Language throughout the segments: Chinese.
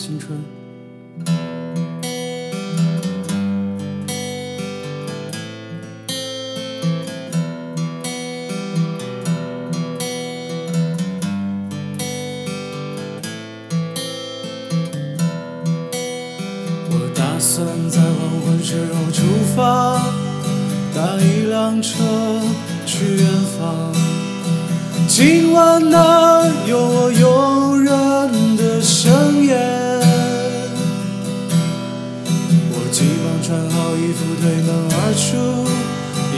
青春。我打算在黄昏时候出发，搭一辆车去远方。今晚那有我有穿好衣服推门而出，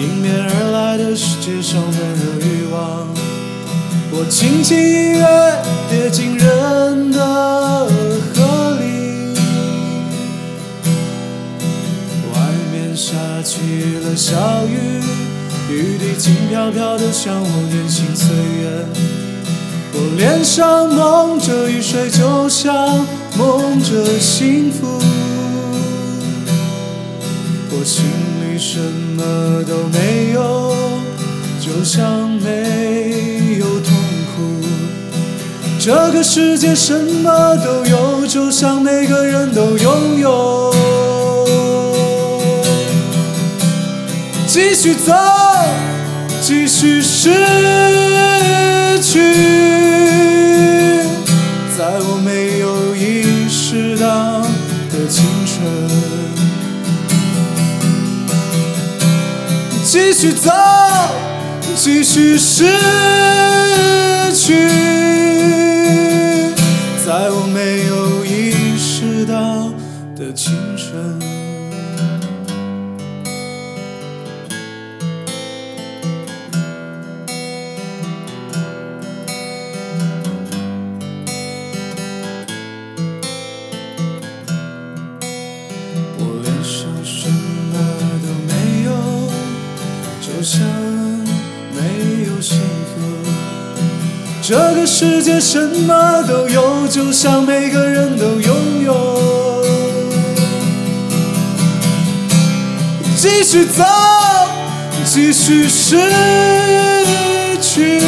迎面而来的是街上闷热欲望。我轻轻一跃，跌进人的河里，外面下起了小雨。雨滴轻飘飘的，像我年轻岁月。我脸上蒙着雨水，就像蒙着幸福。我心里什么都没有，就像没有痛苦。这个世界什么都有，就像每个人都拥有。继续走，继续失去，继续走，继续失去，在我没有意识到的青春。没有幸福。这个世界什么都有，就像每个人都拥有。继续走，继续失去，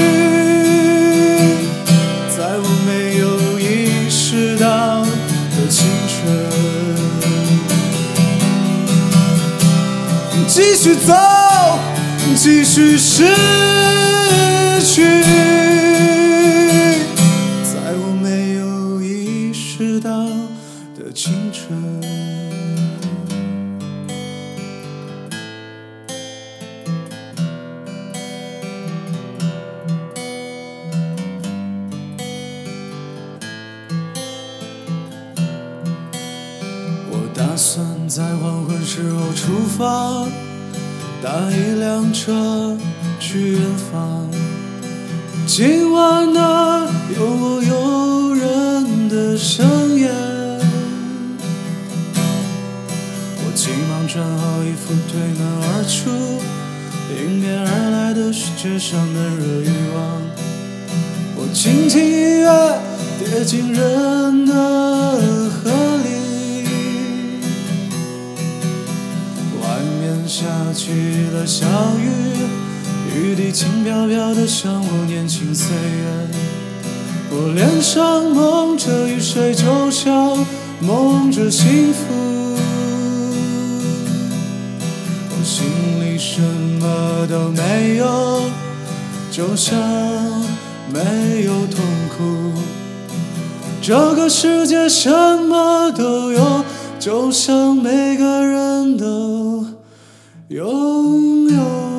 在我没有意识到的青春。继续走，继续失去，在我没有意识到的青春。我打算在黄昏时候出发，搭一辆车去远方。今晚那有我诱人的盛宴，我急忙穿好衣服推门而出，迎面而来的是街上的热欲望。我轻轻一跃，跌进人的下起了小雨，雨滴轻飘飘的，像我年轻岁月。我脸上蒙着雨水，就像蒙着幸福。我心里什么都没有，就像没有痛苦。这个世界什么都有，就像每个人都拥有。